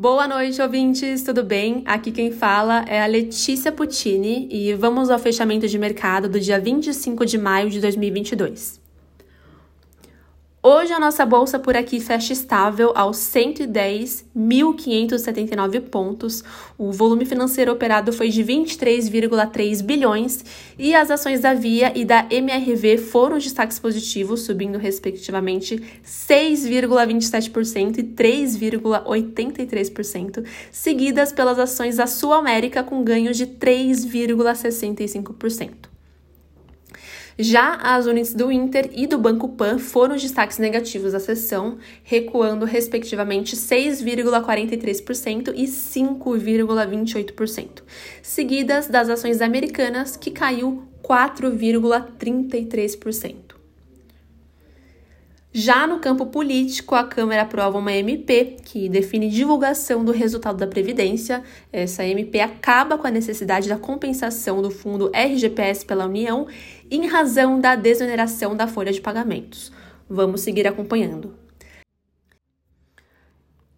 Boa noite, ouvintes, tudo bem? Aqui quem fala é a Letícia Puccini e vamos ao fechamento de mercado do dia 25 de maio de 2022. Hoje a nossa bolsa por aqui fecha estável aos 110.579 pontos. O volume financeiro operado foi de 23,3 bilhões e as ações da Via e da MRV foram destaques positivos, subindo respectivamente 6,27% e 3,83%, seguidas pelas ações da Sul América com ganhos de 3,65%. Já as unidades do Inter e do Banco Pan foram os destaques negativos da sessão, recuando respectivamente 6,43% e 5,28%, seguidas das ações americanas, que caiu 4,33%. Já no campo político, a Câmara aprova uma MP que define divulgação do resultado da Previdência. Essa MP acaba com a necessidade da compensação do fundo RGPS pela União em razão da desoneração da folha de pagamentos. Vamos seguir acompanhando.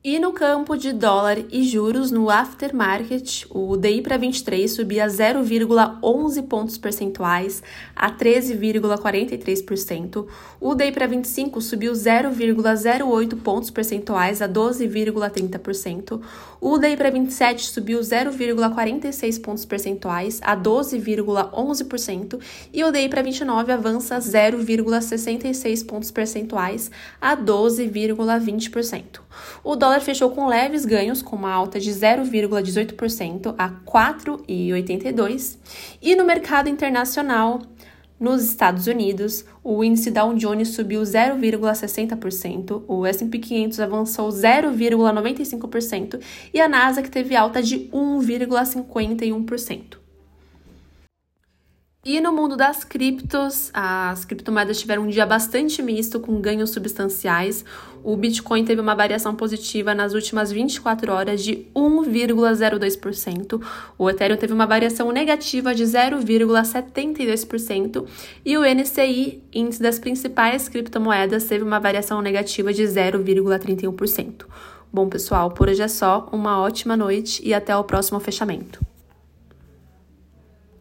E no campo de dólar e juros, no aftermarket, o DI para 23 subia 0,11 pontos percentuais a 13,43%. O DI para 25 subiu 0,08 pontos percentuais a 12,30%. O DI para 27 subiu 0,46 pontos percentuais a 12,11%. E o DI para 29 avança 0,66 pontos percentuais a 12,20%. O dólar fechou com leves ganhos, com uma alta de 0,18% a 4,82. E no mercado internacional, nos Estados Unidos, o índice Dow Jones subiu 0,60%, o S&P 500 avançou 0,95% e a Nasdaq teve alta de 1,51%. E no mundo das criptos, as criptomoedas tiveram um dia bastante misto, com ganhos substanciais. O Bitcoin teve uma variação positiva nas últimas 24 horas de 1,02%. O Ethereum teve uma variação negativa de 0,72%. E o NCI, índice das principais criptomoedas, teve uma variação negativa de 0,31%. Bom, pessoal, por hoje é só. Uma ótima noite e até o próximo fechamento.